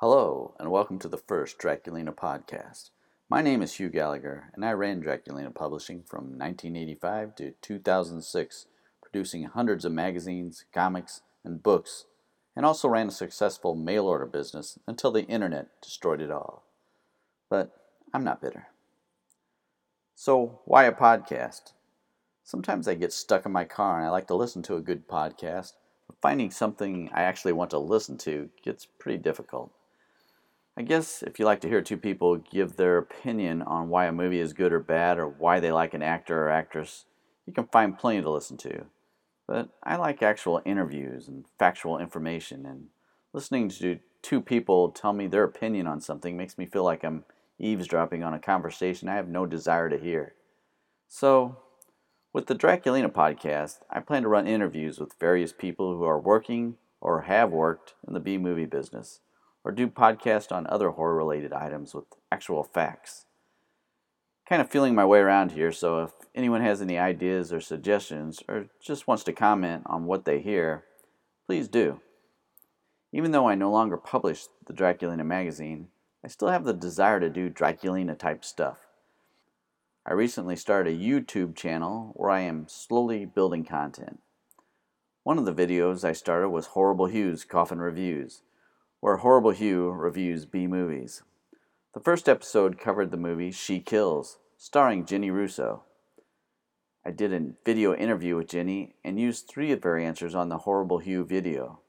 Hello, and welcome to the first Draculina podcast. My name is Hugh Gallagher, and I ran Draculina Publishing from 1985 to 2006, producing hundreds of magazines, comics, and books, and also ran a successful mail order business until the internet destroyed it all. But I'm not bitter. So, why a podcast? Sometimes I get stuck in my car and I like to listen to a good podcast, but finding something I actually want to listen to gets pretty difficult. I guess if you like to hear two people give their opinion on why a movie is good or bad or why they like an actor or actress, you can find plenty to listen to. But I like actual interviews and factual information, and listening to two people tell me their opinion on something makes me feel like I'm eavesdropping on a conversation I have no desire to hear. So, with the Draculina podcast, I plan to run interviews with various people who are working or have worked in the B movie business, or do podcasts on other horror related items with actual facts. Kind of feeling my way around here, so if anyone has any ideas or suggestions, or just wants to comment on what they hear, please do. Even though I no longer publish the Draculina magazine, I still have the desire to do Draculina type stuff. I recently started a YouTube channel where I am slowly building content. One of the videos I started was Horrible Hugh's Coffin Reviews, where Horrible Hugh reviews B movies. The first episode covered the movie She Kills, starring Jenny Russo. I did a video interview with Jenny and used three of her answers on the Horrible Hugh video.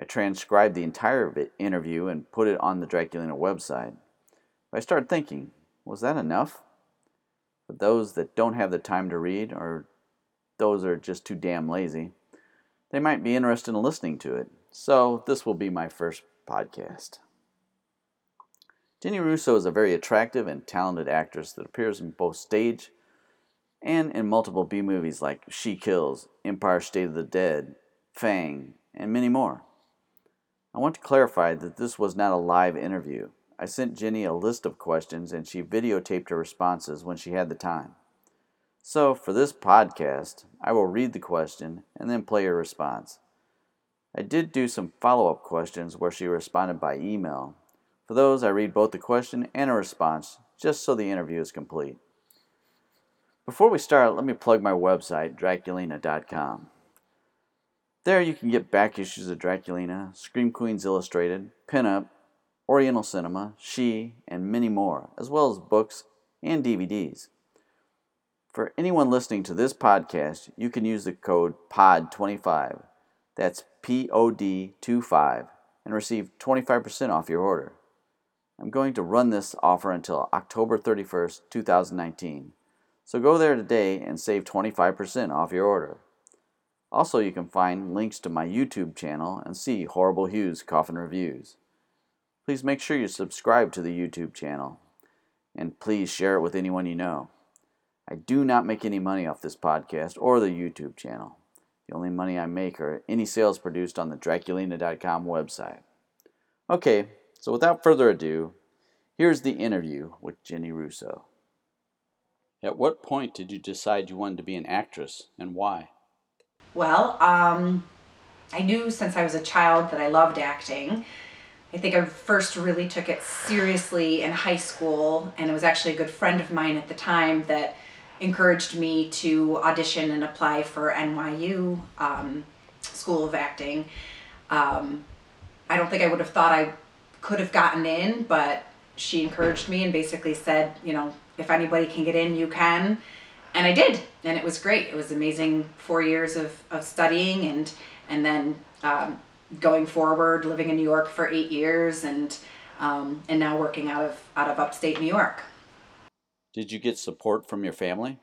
I transcribed the entire interview and put it on the Draculina website. I started thinking, was that enough? For those that don't have the time to read, or those are just too damn lazy, they might be interested in listening to it. So this will be my first podcast. Jenny Russo is a very attractive and talented actress that appears in both stage and in multiple B movies like She Kills, Empire State of the Dead, Fang, and many more. I want to clarify that this was not a live interview. I sent Jenny a list of questions and she videotaped her responses when she had the time. So, for this podcast, I will read the question and then play her response. I did do some follow up questions where she responded by email. For those, I read both the question and a response just so the interview is complete. Before we start, let me plug my website, Draculina.com. There you can get back issues of Draculina, Scream Queens Illustrated, Pinup, Oriental Cinema, She, and many more, as well as books and DVDs. For anyone listening to this podcast, you can use the code POD25, that's P O D 25, and receive 25% off your order. I'm going to run this offer until October 31st, 2019. So go there today and save 25% off your order. Also, you can find links to my YouTube channel and see Horrible Hugh's Coffin Reviews. Please make sure you subscribe to the YouTube channel and please share it with anyone you know. I do not make any money off this podcast or the YouTube channel. The only money I make are any sales produced on the Draculina.com website. Okay, so without further ado, here's the interview with Jenny Russo. At what point did you decide you wanted to be an actress and why? Well, um, I knew since I was a child that I loved acting. I think I first really took it seriously in high school, and it was actually a good friend of mine at the time that encouraged me to audition and apply for NYU um, School of Acting. Um, I don't think I would have thought I could have gotten in, but she encouraged me and basically said, you know, if anybody can get in, you can and I did, and it was great. It was amazing four years of, of studying and and then um, going forward, living in New York for eight years, and um, and now working out of out of upstate New York. Did you get support from your family?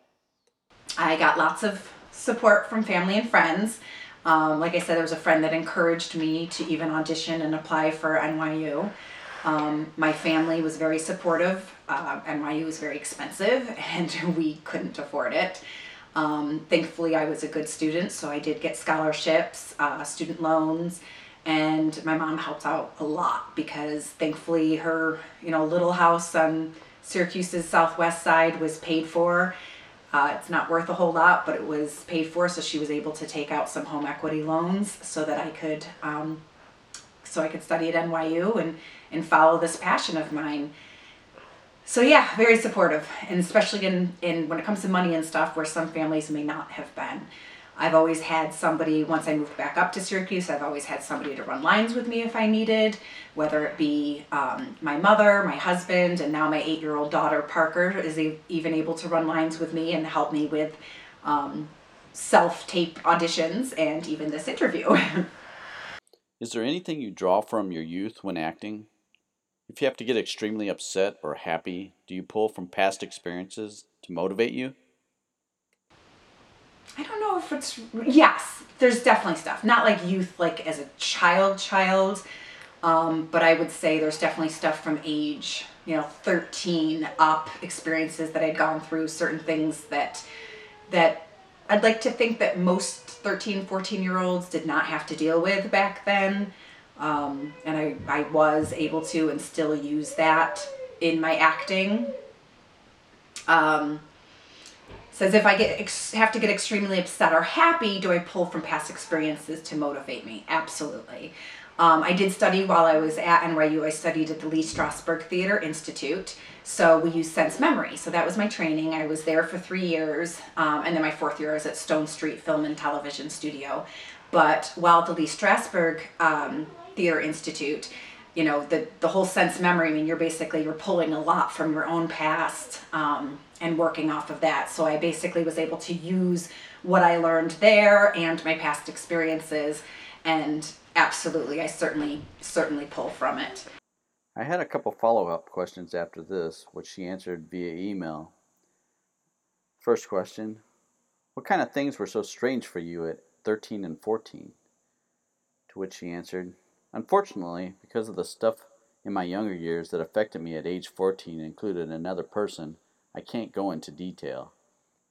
I got lots of support from family and friends. Um, like I said, there was a friend that encouraged me to even audition and apply for NYU. Um, my family was very supportive. Uh, NYU was very expensive and we couldn't afford it. Um, thankfully, I was a good student, so I did get scholarships, uh, student loans, and my mom helped out a lot because thankfully her, you know, little house on Syracuse's southwest side was paid for. Uh, it's not worth a whole lot, but it was paid for, so she was able to take out some home equity loans so that I could um, so I could study at NYU and, and follow this passion of mine. So yeah, very supportive, and especially in, in when it comes to money and stuff, where some families may not have been. I've always had somebody, once I moved back up to Syracuse, I've always had somebody to run lines with me if I needed, whether it be um, my mother, my husband, and now my eight year old daughter, Parker, is even able to run lines with me and help me with um, self tape auditions and even this interview. is there anything you draw from your youth when acting? If you have to get extremely upset or happy, do you pull from past experiences to motivate you? I don't know if it's yes. There's definitely stuff. Not like youth, like as a child, child. Um, but I would say there's definitely stuff from age, you know, 13 up, experiences that I'd gone through, certain things that that I'd like to think that most 13, 14 year olds did not have to deal with back then. Um, and I, I was able to and still use that in my acting. Um, says if I get have to get extremely upset or happy, do I pull from past experiences to motivate me? Absolutely. Um, I did study while I was at NYU. I studied at the Lee Strasberg Theater Institute. So we use sense memory. So that was my training. I was there for three years, um, and then my fourth year was at Stonestreet Film and Television Studio. But while at the Lee Strasberg um, Theater Institute, you know the the whole sense memory. I mean, you're basically you're pulling a lot from your own past um, and working off of that. So I basically was able to use what I learned there and my past experiences, and absolutely, I certainly certainly pull from it. I had a couple follow up questions after this, which she answered via email. First question What kind of things were so strange for you at 13 and 14? To which she answered, Unfortunately, because of the stuff in my younger years that affected me at age 14 included another person I can't go into detail.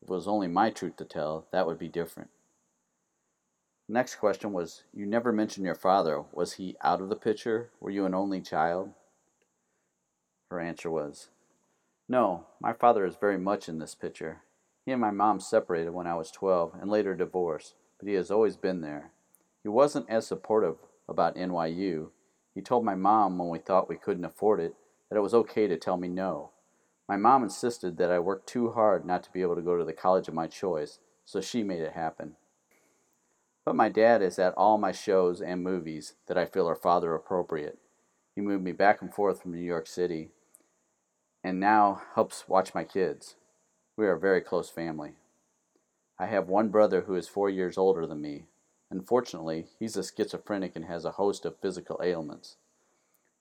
If it was only my truth to tell, that would be different. Next question was You never mentioned your father. Was he out of the picture? Were you an only child? Her answer was No, my father is very much in this picture. He and my mom separated when I was 12 and later divorced, but he has always been there. He wasn't as supportive about NYU. He told my mom when we thought we couldn't afford it that it was okay to tell me no. My mom insisted that I work too hard not to be able to go to the college of my choice, so she made it happen. But my dad is at all my shows and movies that I feel are father appropriate. He moved me back and forth from New York City and now helps watch my kids. We are a very close family. I have one brother who is four years older than me. Unfortunately, he's a schizophrenic and has a host of physical ailments.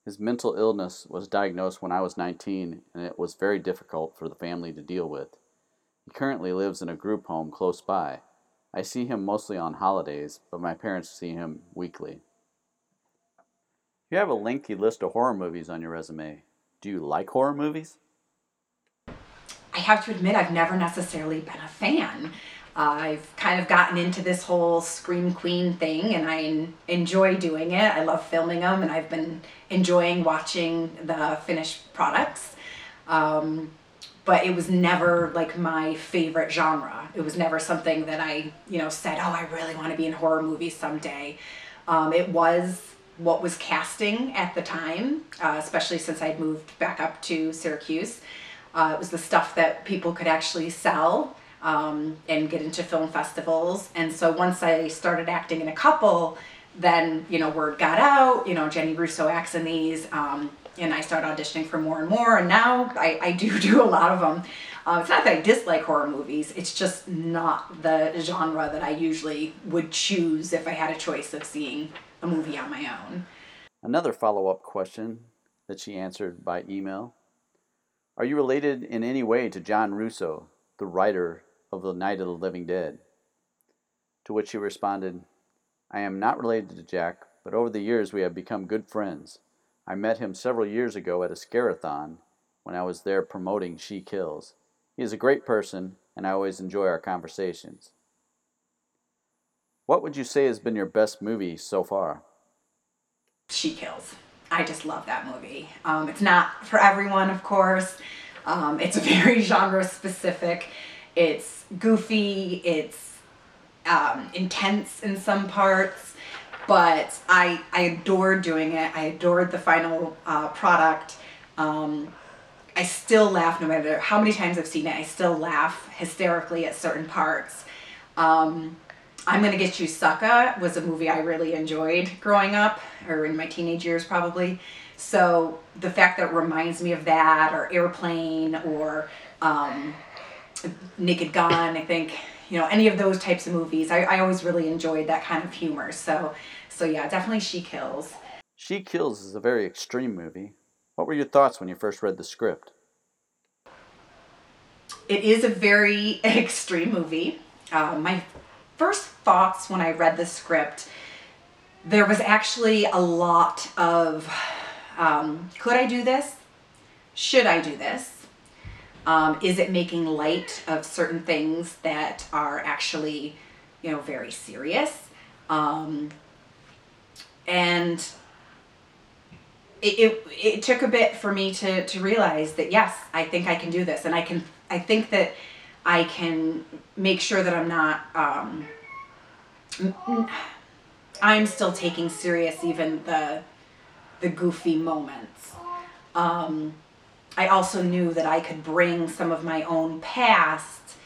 His mental illness was diagnosed when I was 19, and it was very difficult for the family to deal with. He currently lives in a group home close by. I see him mostly on holidays, but my parents see him weekly. You have a lengthy list of horror movies on your resume. Do you like horror movies? I have to admit, I've never necessarily been a fan. I've kind of gotten into this whole Scream Queen thing and I enjoy doing it. I love filming them and I've been enjoying watching the finished products. Um, but it was never like my favorite genre. It was never something that I, you know, said, oh, I really want to be in horror movies someday. Um, it was what was casting at the time, uh, especially since I'd moved back up to Syracuse. Uh, it was the stuff that people could actually sell um, and get into film festivals. And so once I started acting in a couple, then you know word got out. You know Jenny Russo acts in these, um, and I started auditioning for more and more. And now I, I do do a lot of them. Uh, it's not that I dislike horror movies. It's just not the genre that I usually would choose if I had a choice of seeing a movie on my own. Another follow up question that she answered by email Are you related in any way to John Russo, the writer of The Night of the Living Dead? To which he responded, I am not related to Jack, but over the years we have become good friends. I met him several years ago at a scarathon when I was there promoting She Kills. He is a great person, and I always enjoy our conversations. What would you say has been your best movie so far? She Kills. I just love that movie. Um, it's not for everyone, of course. Um, it's very genre specific. It's goofy, it's um, intense in some parts, but I I adored doing it. I adored the final uh, product. Um, I still laugh no matter how many times I've seen it. I still laugh hysterically at certain parts. Um, I'm gonna get you Sucka was a movie I really enjoyed growing up or in my teenage years probably. So the fact that it reminds me of that or Airplane or um, Naked Gun, I think you know any of those types of movies. I, I always really enjoyed that kind of humor. So so yeah, definitely She Kills. She Kills is a very extreme movie. What were your thoughts when you first read the script? It is a very extreme movie. Uh, my first thoughts when I read the script, there was actually a lot of um, could I do this? Should I do this? Um, is it making light of certain things that are actually, you know, very serious? Um, and it, it, it took a bit for me to, to realize that yes, I think I can do this, and I can. I think that I can make sure that I'm not. Um, I'm still taking serious even the the goofy moments. Um, I also knew that I could bring some of my own past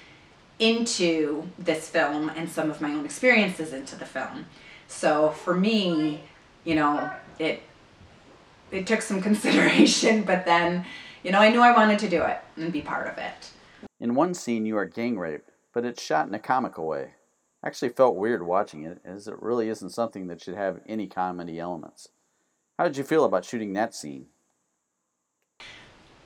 into this film and some of my own experiences into the film. So for me, you know, it it took some consideration, but then, you know, I knew I wanted to do it and be part of it. In one scene, you are gang raped, but it's shot in a comical way. I actually felt weird watching it, as it really isn't something that should have any comedy elements. How did you feel about shooting that scene?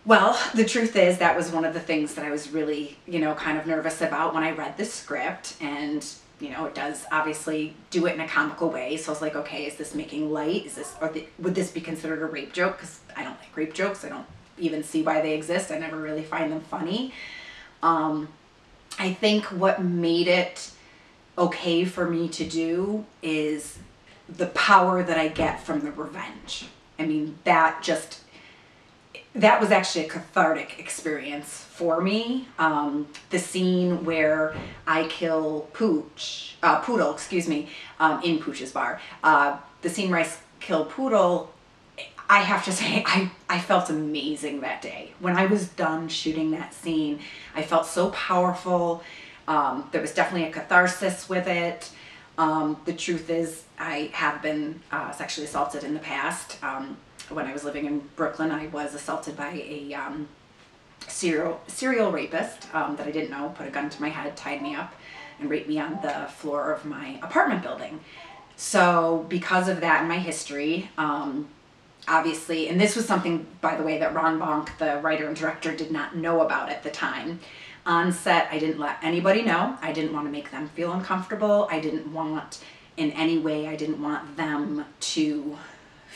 Well, the truth is that was one of the things that I was really, you know, kind of nervous about when I read the script and you know, it does obviously do it in a comical way. So I was like, okay, is this making light? Is this, or the, would this be considered a rape joke? Because I don't like rape jokes. I don't even see why they exist. I never really find them funny. Um, I think what made it okay for me to do is the power that I get from the revenge. I mean, that just that was actually a cathartic experience for me. Um, the scene where I kill Pooch, uh, Poodle, excuse me, um, in Pooch's bar. Uh, the scene where I kill Poodle, I have to say, I, I felt amazing that day. When I was done shooting that scene, I felt so powerful. Um, there was definitely a catharsis with it. Um, the truth is, I have been uh, sexually assaulted in the past. When I was living in Brooklyn, I was assaulted by a um, serial serial rapist um, that I didn't know. Put a gun to my head, tied me up, and raped me on the floor of my apartment building. So because of that and my history, um, obviously, and this was something, by the way, that Ron Bonk, the writer and director, did not know about at the time. On set, I didn't let anybody know. I didn't want to make them feel uncomfortable. I didn't want, in any way, I didn't want them to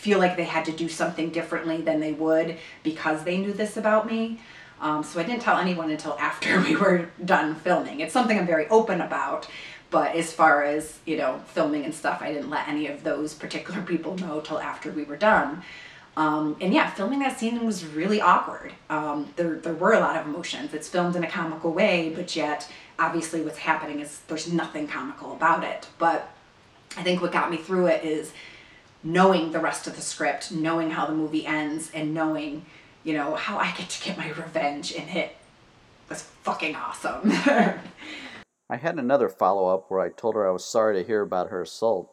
feel like they had to do something differently than they would because they knew this about me. Um, so I didn't tell anyone until after we were done filming. It's something I'm very open about, but as far as, you know, filming and stuff, I didn't let any of those particular people know till after we were done. Um, and yeah, filming that scene was really awkward. Um, there, there were a lot of emotions. It's filmed in a comical way, but yet obviously what's happening is there's nothing comical about it. But I think what got me through it is knowing the rest of the script, knowing how the movie ends, and knowing, you know, how I get to get my revenge in it was fucking awesome. I had another follow up where I told her I was sorry to hear about her assault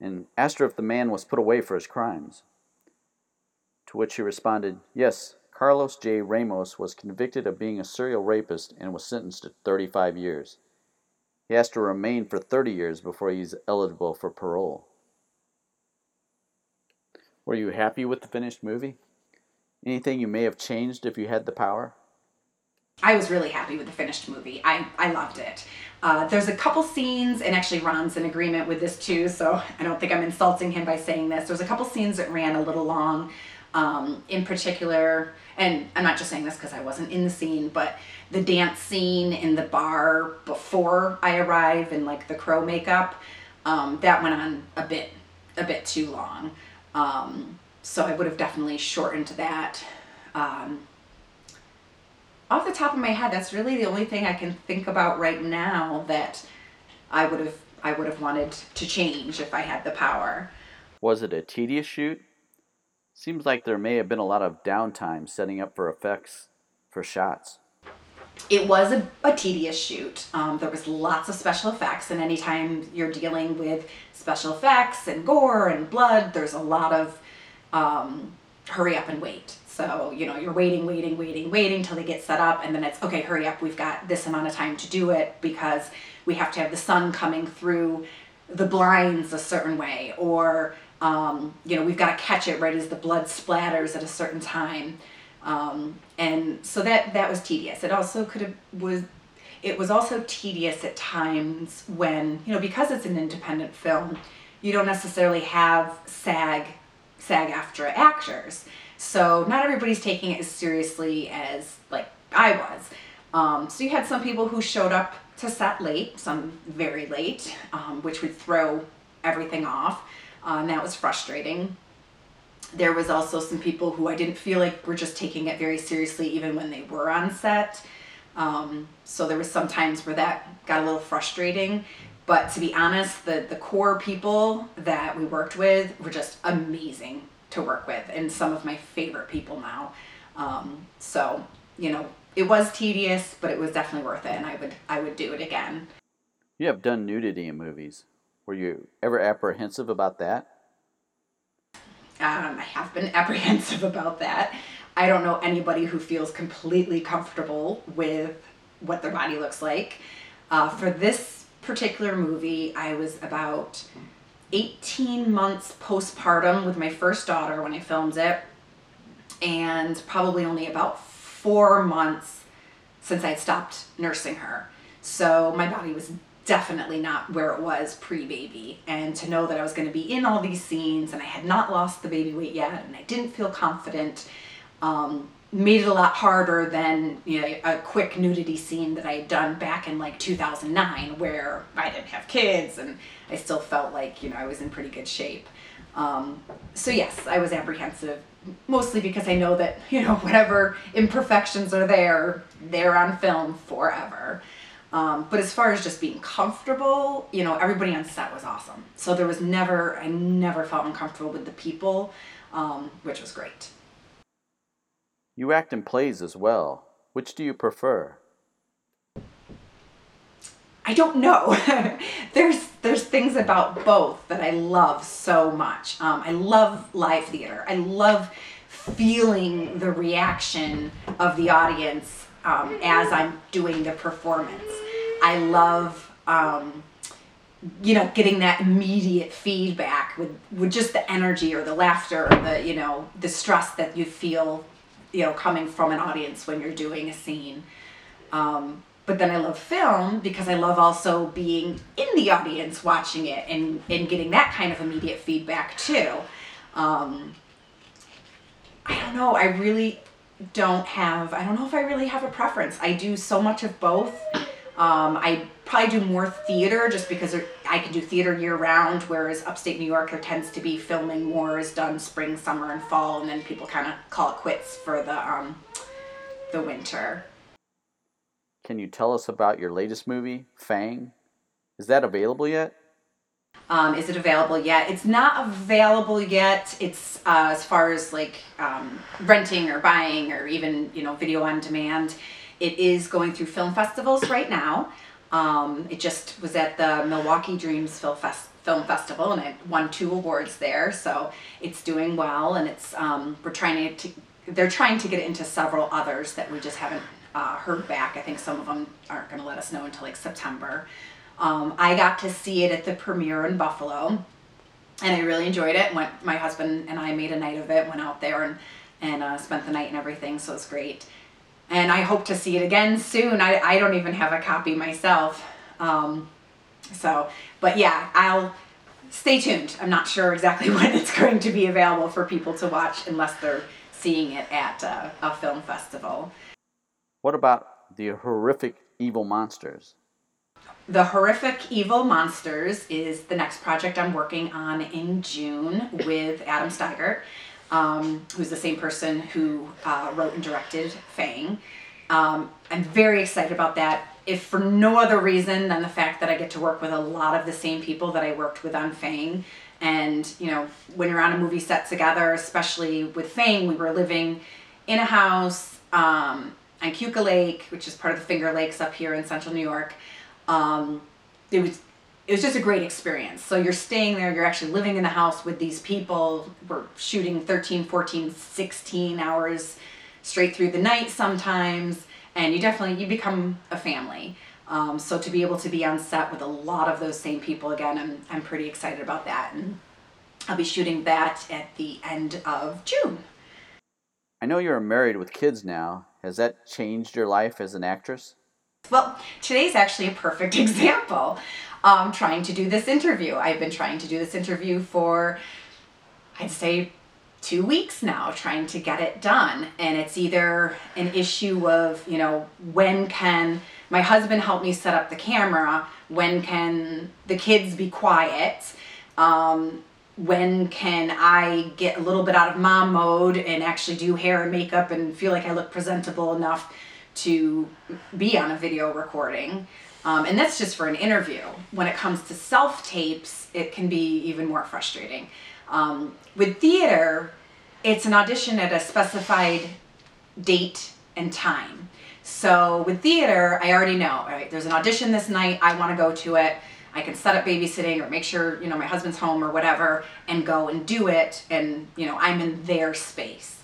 and asked her if the man was put away for his crimes. To which she responded, Yes, Carlos J. Ramos was convicted of being a serial rapist and was sentenced to 35 years. He has to remain for 30 years before he's eligible for parole. Were you happy with the finished movie? Anything you may have changed if you had the power? I was really happy with the finished movie. I, I loved it. Uh, there's a couple scenes, and actually Ron's in agreement with this too, so I don't think I'm insulting him by saying this. There's a couple scenes that ran a little long. Um, in particular, and I'm not just saying this because I wasn't in the scene, but the dance scene in the bar before I arrive and like the crow makeup, um, that went on a bit, a bit too long. Um, so I would have definitely shortened that. Um, off the top of my head, that's really the only thing I can think about right now that I would have I would have wanted to change if I had the power. Was it a tedious shoot? Seems like there may have been a lot of downtime setting up for effects for shots. It was a, a tedious shoot. Um, there was lots of special effects, and anytime you're dealing with special effects and gore and blood, there's a lot of um, hurry up and wait. So, you know, you're waiting, waiting, waiting, waiting till they get set up, and then it's okay, hurry up, we've got this amount of time to do it because we have to have the sun coming through the blinds a certain way, or, um, you know, we've got to catch it right as the blood splatters at a certain time. Um, and so that that was tedious. It also could have was it was also tedious at times when you know because it's an independent film, you don't necessarily have SAG SAG-AFTRA actors. So not everybody's taking it as seriously as like I was. Um, so you had some people who showed up to set late, some very late, um, which would throw everything off. Uh, and that was frustrating. There was also some people who I didn't feel like were just taking it very seriously even when they were on set. Um, so there was some times where that got a little frustrating. But to be honest, the, the core people that we worked with were just amazing to work with and some of my favorite people now. Um, so, you know, it was tedious, but it was definitely worth it and I would I would do it again. You have done nudity in movies. Were you ever apprehensive about that? Um, I have been apprehensive about that. I don't know anybody who feels completely comfortable with what their body looks like. Uh, for this particular movie, I was about 18 months postpartum with my first daughter when I filmed it, and probably only about four months since I'd stopped nursing her. So my body was definitely not where it was pre-baby. And to know that I was going to be in all these scenes and I had not lost the baby weight yet and I didn't feel confident um, made it a lot harder than you know a quick nudity scene that I had done back in like 2009 where I didn't have kids and I still felt like you know I was in pretty good shape. Um, so yes I was apprehensive mostly because I know that you know whatever imperfections are there they're on film forever um, but as far as just being comfortable, you know, everybody on set was awesome. So there was never, I never felt uncomfortable with the people, um, which was great. You act in plays as well. Which do you prefer? I don't know. there's there's things about both that I love so much. Um, I love live theater. I love feeling the reaction of the audience um, as I'm doing the performance. I love, um, you know, getting that immediate feedback with, with just the energy or the laughter or the, you know, the stress that you feel, you know, coming from an audience when you're doing a scene. Um, but then I love film because I love also being in the audience watching it and, and getting that kind of immediate feedback too. Um, I don't know. I really, don't have, I don't know if I really have a preference. I do so much of both. Um, I probably do more theater just because I can do theater year round, whereas upstate New York, there tends to be filming more is done spring, summer, and fall, and then people kind of call it quits for the, um, the winter. Can you tell us about your latest movie, Fang? Is that available yet? Um, is it available yet? It's not available yet. It's uh, as far as like um, renting or buying or even you know video on demand. It is going through film festivals right now. Um, it just was at the Milwaukee Dreams Film, Fest- Film Festival and it won two awards there. So it's doing well, and it's um, we're trying to. They're trying to get it into several others that we just haven't uh, heard back. I think some of them aren't going to let us know until like September. Um, I got to see it at the premiere in Buffalo, and I really enjoyed it. Went, my husband and I made a night of it. Went out there and and uh, spent the night and everything. So it's great. And I hope to see it again soon. I, I don't even have a copy myself. Um, so, but yeah, I'll stay tuned. I'm not sure exactly when it's going to be available for people to watch unless they're seeing it at uh, a film festival. What about the horrific evil monsters? The Horrific Evil Monsters is the next project I'm working on in June with Adam Steigert, um, who's the same person who uh, wrote and directed Fang. Um, I'm very excited about that. if for no other reason than the fact that I get to work with a lot of the same people that I worked with on Fang. And, you know, when you're on a movie set together, especially with Fang, we were living in a house um, on Keuka Lake, which is part of the Finger Lakes up here in central New York. Um, it was it was just a great experience. So you're staying there, you're actually living in the house with these people. We're shooting 13, 14, 16 hours straight through the night sometimes, and you definitely you become a family. Um, so to be able to be on set with a lot of those same people again, I'm I'm pretty excited about that, and I'll be shooting that at the end of June. I know you're married with kids now. Has that changed your life as an actress? Well, today's actually a perfect example. Um, trying to do this interview. I've been trying to do this interview for, I'd say, two weeks now, trying to get it done. And it's either an issue of, you know, when can my husband help me set up the camera? When can the kids be quiet? Um, when can I get a little bit out of mom mode and actually do hair and makeup and feel like I look presentable enough to be on a video recording? Um, and that's just for an interview. When it comes to self tapes, it can be even more frustrating. Um, with theater, it's an audition at a specified date and time. So with theater, I already know, all right, there's an audition this night, I want to go to it. I can set up babysitting or make sure, you know, my husband's home or whatever and go and do it and, you know, I'm in their space.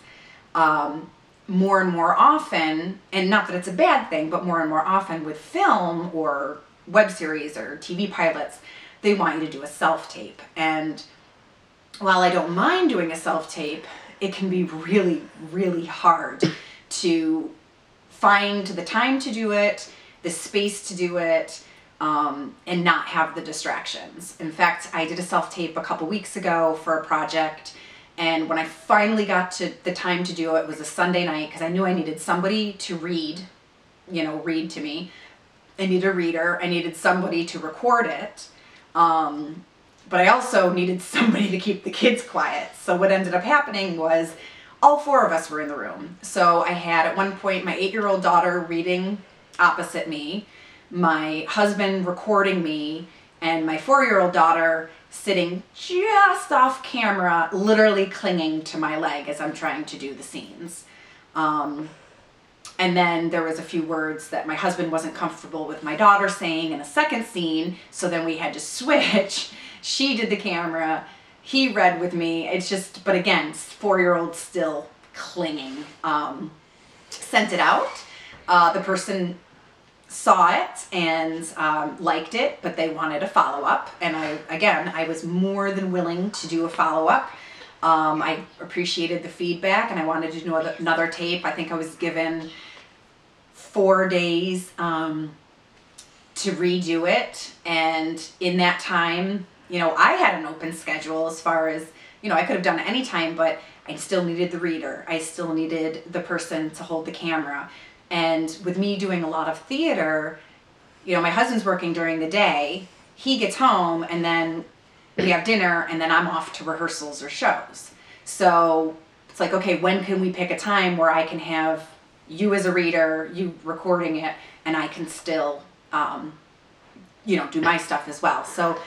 Um, more and more often, and not that it's a bad thing, but more and more often with film or web series or TV pilots, they want you to do a self tape. And while I don't mind doing a self tape, it can be really, really hard to find the time to do it, the space to do it, um, and not have the distractions. In fact, I did a self tape a couple weeks ago for a project and when I finally got to the time to do it, it was a Sunday night because I knew I needed somebody to read, you know, read to me. I needed a reader. I needed somebody to record it. Um, but I also needed somebody to keep the kids quiet. So what ended up happening was all four of us were in the room. So I had at one point my eight year old daughter reading opposite me, my husband recording me, and my four year old daughter sitting just off camera, literally clinging to my leg as I'm trying to do the scenes. Um, and then there was a few words that my husband wasn't comfortable with my daughter saying in a second scene, so then we had to switch. She did the camera, he read with me. It's just, but again, four year old still clinging. Um, sent it out. Uh, the person saw it and um, liked it, but they wanted a follow up. And I, again, I was more than willing to do a follow up. Um, I appreciated the feedback and I wanted to do another tape. I think I was given four days um, to redo it. And in that time, you know, I had an open schedule as far as, you know, I could have done it anytime, but I still needed the reader. I still needed the person to hold the camera. And with me doing a lot of theater, you know, my husband's working during the day, he gets home, and then we have dinner, and then I'm off to rehearsals or shows. So it's like, okay, when can we pick a time where I can have you as a reader, you recording it, and I can still, um, you know, do my stuff as well. So,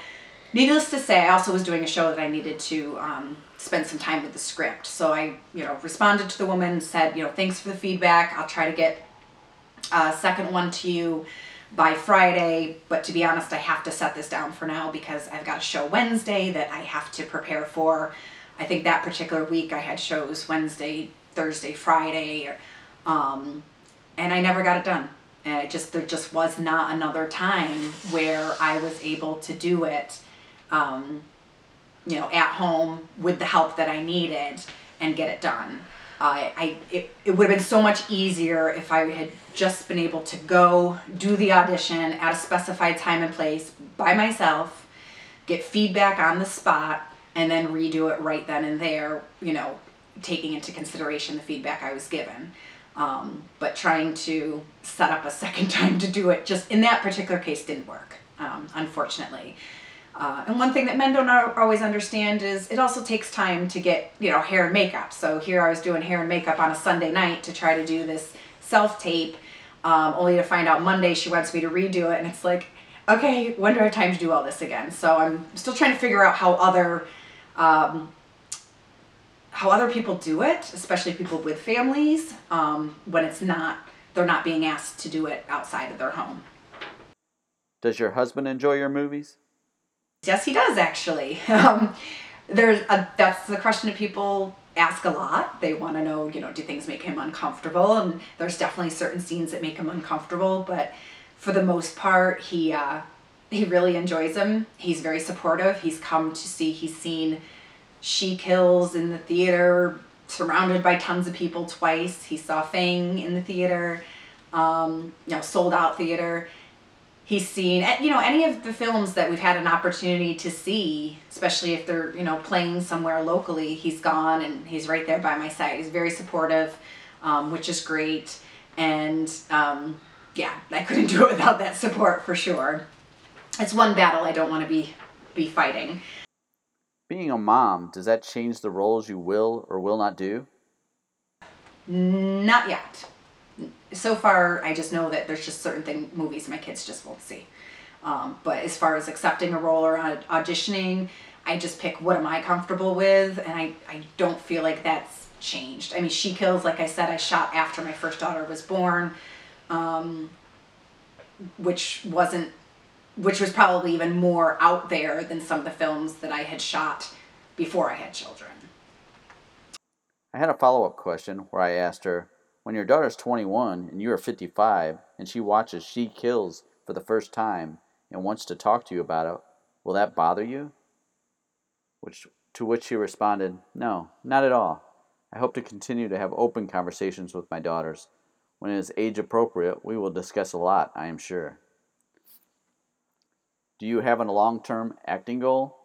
needless to say, I also was doing a show that I needed to um, spend some time with the script. So I, you know, responded to the woman, said, you know, thanks for the feedback. I'll try to get uh, second one to you by Friday, but to be honest, I have to set this down for now because I've got a show Wednesday that I have to prepare for. I think that particular week I had shows Wednesday, Thursday, Friday, um, and I never got it done. And it just there just was not another time where I was able to do it, um, you know, at home with the help that I needed and get it done. I it, it would have been so much easier if I had just been able to go do the audition at a specified time and place by myself, get feedback on the spot, and then redo it right then and there. You know, taking into consideration the feedback I was given. Um, but trying to set up a second time to do it just in that particular case didn't work, um, unfortunately. Uh, and one thing that men don't always understand is it also takes time to get, you know, hair and makeup. So here I was doing hair and makeup on a Sunday night to try to do this self tape. um, only to find out Monday she wants me to redo it. And it's like, okay, when do I have time to do all this again? So I'm still trying to figure out how other. Um, how other people do it, especially people with families, um, when it's not they're not being asked to do it outside of their home. Does your husband enjoy your movies? Yes, he does actually. Um, there's a, that's the question that people ask a lot. They want to know, you know, do things make him uncomfortable? And there's definitely certain scenes that make him uncomfortable, but for the most part, he uh, he really enjoys them. He's very supportive. He's come to see. He's seen She Kills in the theater, surrounded by tons of people twice. He saw Fang in the theater, um, you know, sold out theater he's seen you know any of the films that we've had an opportunity to see especially if they're you know playing somewhere locally he's gone and he's right there by my side. He's very supportive um, which is great. And um, yeah i couldn't do it without that support for sure. It's one battle i don't want to be be fighting. Being a mom does that change the roles you will or will not do? Not yet so far, I just know that there's just certain thing movies my kids just won't see. Um, but as far as accepting a role or auditioning, I just pick what am I comfortable with, and I, I don't feel like that's changed. I mean, She Kills, like I said, I shot after my first daughter was born, um, which wasn't, which was probably even more out there than some of the films that I had shot before I had children. I had a follow up question where I asked her, when your daughter's 21 and you are 55 and she watches She Kills for the first time and wants to talk to you about it, will that bother you? Which, to which she responded, No, not at all. I hope to continue to have open conversations with my daughters. When it is age appropriate, we will discuss a lot, I am sure. Do you have a long term acting goal?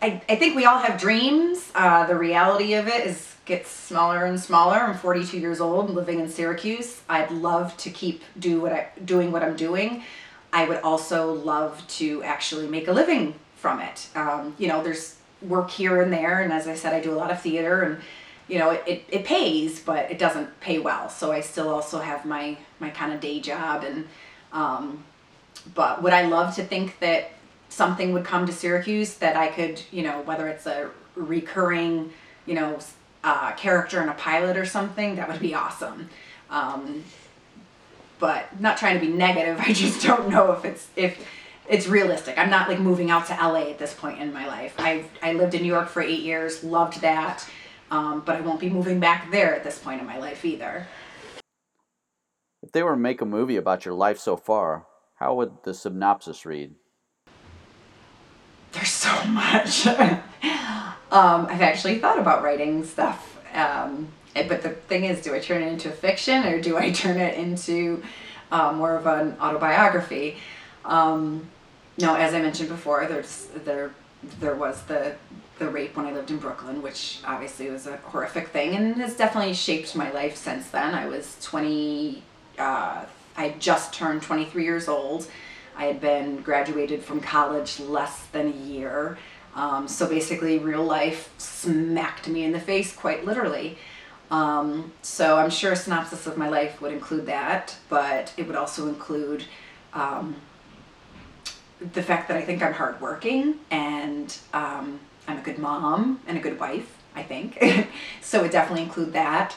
I, I think we all have dreams. Uh, the reality of it is gets smaller and smaller. I'm 42 years old, living in Syracuse. I'd love to keep do what I doing what I'm doing. I would also love to actually make a living from it. Um, you know, there's work here and there, and as I said, I do a lot of theater, and you know, it, it, it pays, but it doesn't pay well. So I still also have my my kind of day job, and um, but would I love to think that something would come to Syracuse that I could, you know, whether it's a recurring, you know, uh, character in a pilot or something, that would be awesome. Um, but not trying to be negative. I just don't know if it's if it's realistic. I'm not like moving out to LA at this point in my life. I I lived in New York for eight years, loved that, um, but I won't be moving back there at this point in my life either. If they were to make a movie about your life so far, how would the synopsis read? There's so much. Um, I've actually thought about writing stuff, um, eh, but the thing is, do I turn it into fiction or do I turn it into uh, more of an autobiography? Um, no, as I mentioned before, there's there there was the the rape when I lived in Brooklyn, which obviously was a horrific thing, and has definitely shaped my life since then. I was 20. Uh, I just turned 23 years old. I had been graduated from college less than a year. Um, so basically, real life smacked me in the face, quite literally. Um, so I'm sure a synopsis of my life would include that, but it would also include um, the fact that I think I'm hardworking and um, I'm a good mom and a good wife, I think. so it definitely include that.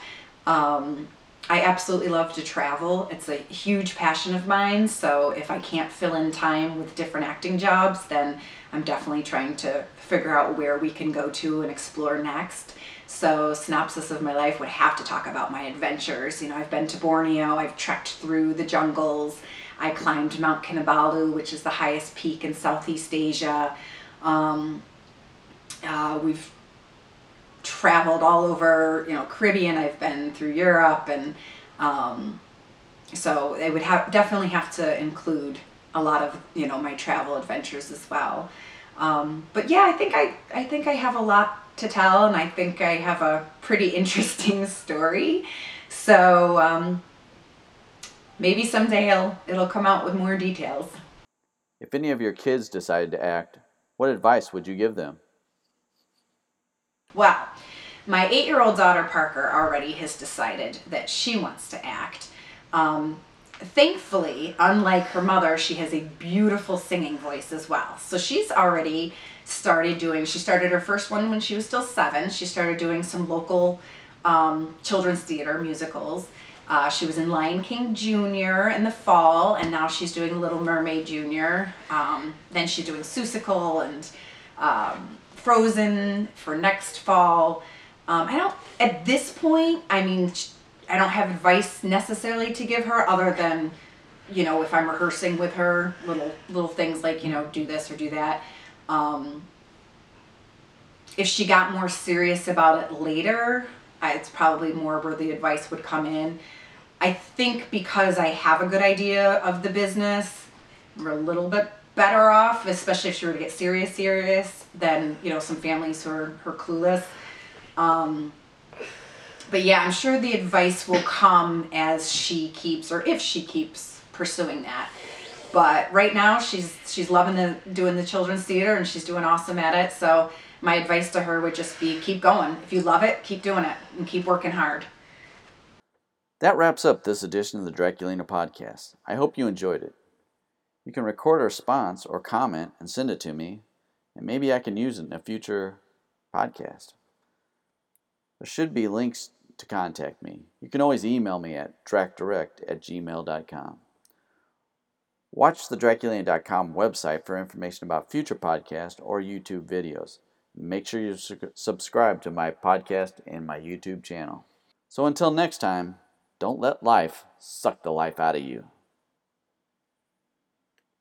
I absolutely love to travel. It's a huge passion of mine. So if I can't fill in time with different acting jobs, then I'm definitely trying to figure out where we can go to and explore next. So, synopsis of my life would have to talk about my adventures. You know, I've been to Borneo, I've trekked through the jungles, I climbed Mount Kinabalu, which is the highest peak in Southeast Asia. Um, uh, we've traveled all over, you know, Caribbean. I've been through Europe, and um, so it would have definitely have to include a lot of you know my travel adventures as well. Um, but yeah, I think I I think I have a lot to tell, and I think I have a pretty interesting story. So um, maybe someday it'll it'll come out with more details. If any of your kids decided to act, what advice would you give them? Well, my eight year old daughter Parker already has decided that she wants to act. Um, thankfully, unlike her mother, she has a beautiful singing voice as well. So she's already started doing, she started her first one when she was still seven. She started doing some local um, children's theater musicals. Uh, she was in Lion King Jr. in the fall, and now she's doing Little Mermaid Jr. Um, then she's doing Seussical and um, Frozen for next fall. Um, I don't, at this point, I mean, I don't have advice necessarily to give her other than, you know, if I'm rehearsing with her, little little things like, you know, do this or do that. Um, if she got more serious about it later, I, it's probably more where the advice would come in. I think because I have a good idea of the business, we're a little bit better off, especially if she were to get serious, serious, than you know some families who are, who are clueless. Um, but yeah, I'm sure the advice will come as she keeps, or if she keeps pursuing that. But right now, she's she's loving the doing the children's theater, and she's doing awesome at it. So my advice to her would just be keep going. If you love it, keep doing it, and keep working hard. That wraps up this edition of the Draculina podcast. I hope you enjoyed it. You can record a response or comment and send it to me, and maybe I can use it in a future podcast. There should be links to contact me. You can always email me at dracdirect at gmail.com. Watch the Draculina.com website for information about future podcasts or YouTube videos. Make sure you su- subscribe to my podcast and my YouTube channel. So until next time, don't let life suck the life out of you.